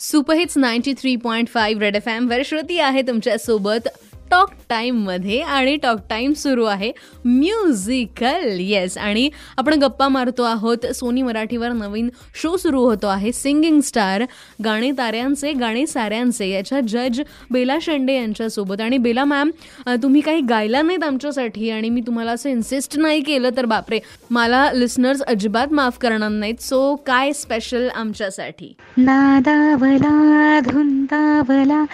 Superhits ninety three point five red F M वर श्रुती आहे तुमच्यासोबत. टॉक टाईममध्ये आणि टॉक टाईम सुरू आहे. म्युझिकल येस आणि आपण गप्पा मारतो आहोत. सोनी मराठीवर नवीन शो सुरू होतो आहे. सिंगिंग स्टार गाणे ताऱ्यांचे गाणे साऱ्यांचे. याच्या जज बेला शेंडे यांच्यासोबत. आणि बेला मॅम तुम्ही काही गायला नाहीत आमच्यासाठी आणि मी तुम्हाला असं इन्सिस्ट नाही केलं तर बापरे. मला लिस्नर्स अजिबात माफ करणार नाहीत. सो काय स्पेशल आमच्यासाठी? नादावला धुंदावला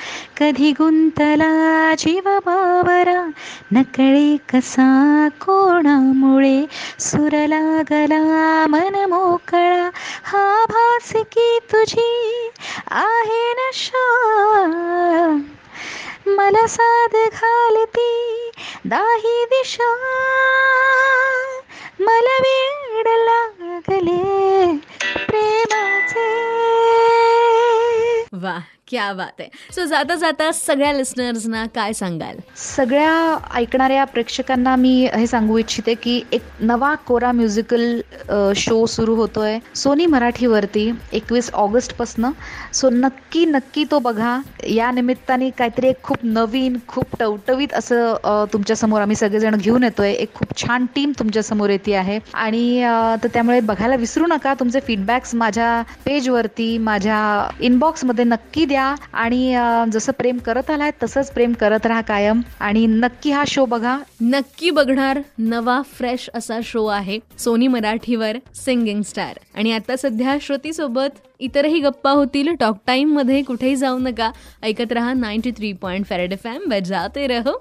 कधी गुंतला जीव बावरा नकळे कसा कोणामुळे सुर लागला मन मोकळा? हा भास की तुझी आहे नशा. मला साध घालती दाही दिशा. मला वेड लागले प्रेमाचे. वा क्या बात आहे. सो जाता जाता सगळ्या लिस्नर्सना काय सांगाल? सगळ्या ऐकणाऱ्या प्रेक्षकांना मी हे सांगू इच्छिते की एक नवा कोरा म्युझिकल शो सुरू होतोय. सोनी मराठीवरती एकवीस ऑगस्टपासनं सो नक्की नक्की तो बघा. या निमित्ताने काहीतरी एक खूप नवीन खूप टवटवीत असं तुमच्यासमोर आम्ही सगळेजण घेऊन येतोय. एक खूप छान टीम तुमच्यासमोर येते आहे. आणि तर त्यामुळे बघायला विसरू नका. तुमचे फीडबॅक्स माझ्या पेजवरती माझ्या इनबॉक्समध्ये नक्की द्या. आणि जसं प्रेम करत आलाय तसंच प्रेम करत राहा कायम. आणि नक्की हा शो बघा. नक्की बघणार नवा फ्रेश असा शो आहे सोनी मराठीवर सिंगिंग स्टार आणि आता सध्या श्रुती सोबत इतरही गप्पा होतील. टॉक टाइममध्ये कुठेही जाऊ नका. ऐकत रहा नाईन्टी थ्री पॉईंट फॅरेड फॅम एम बजाते रहो.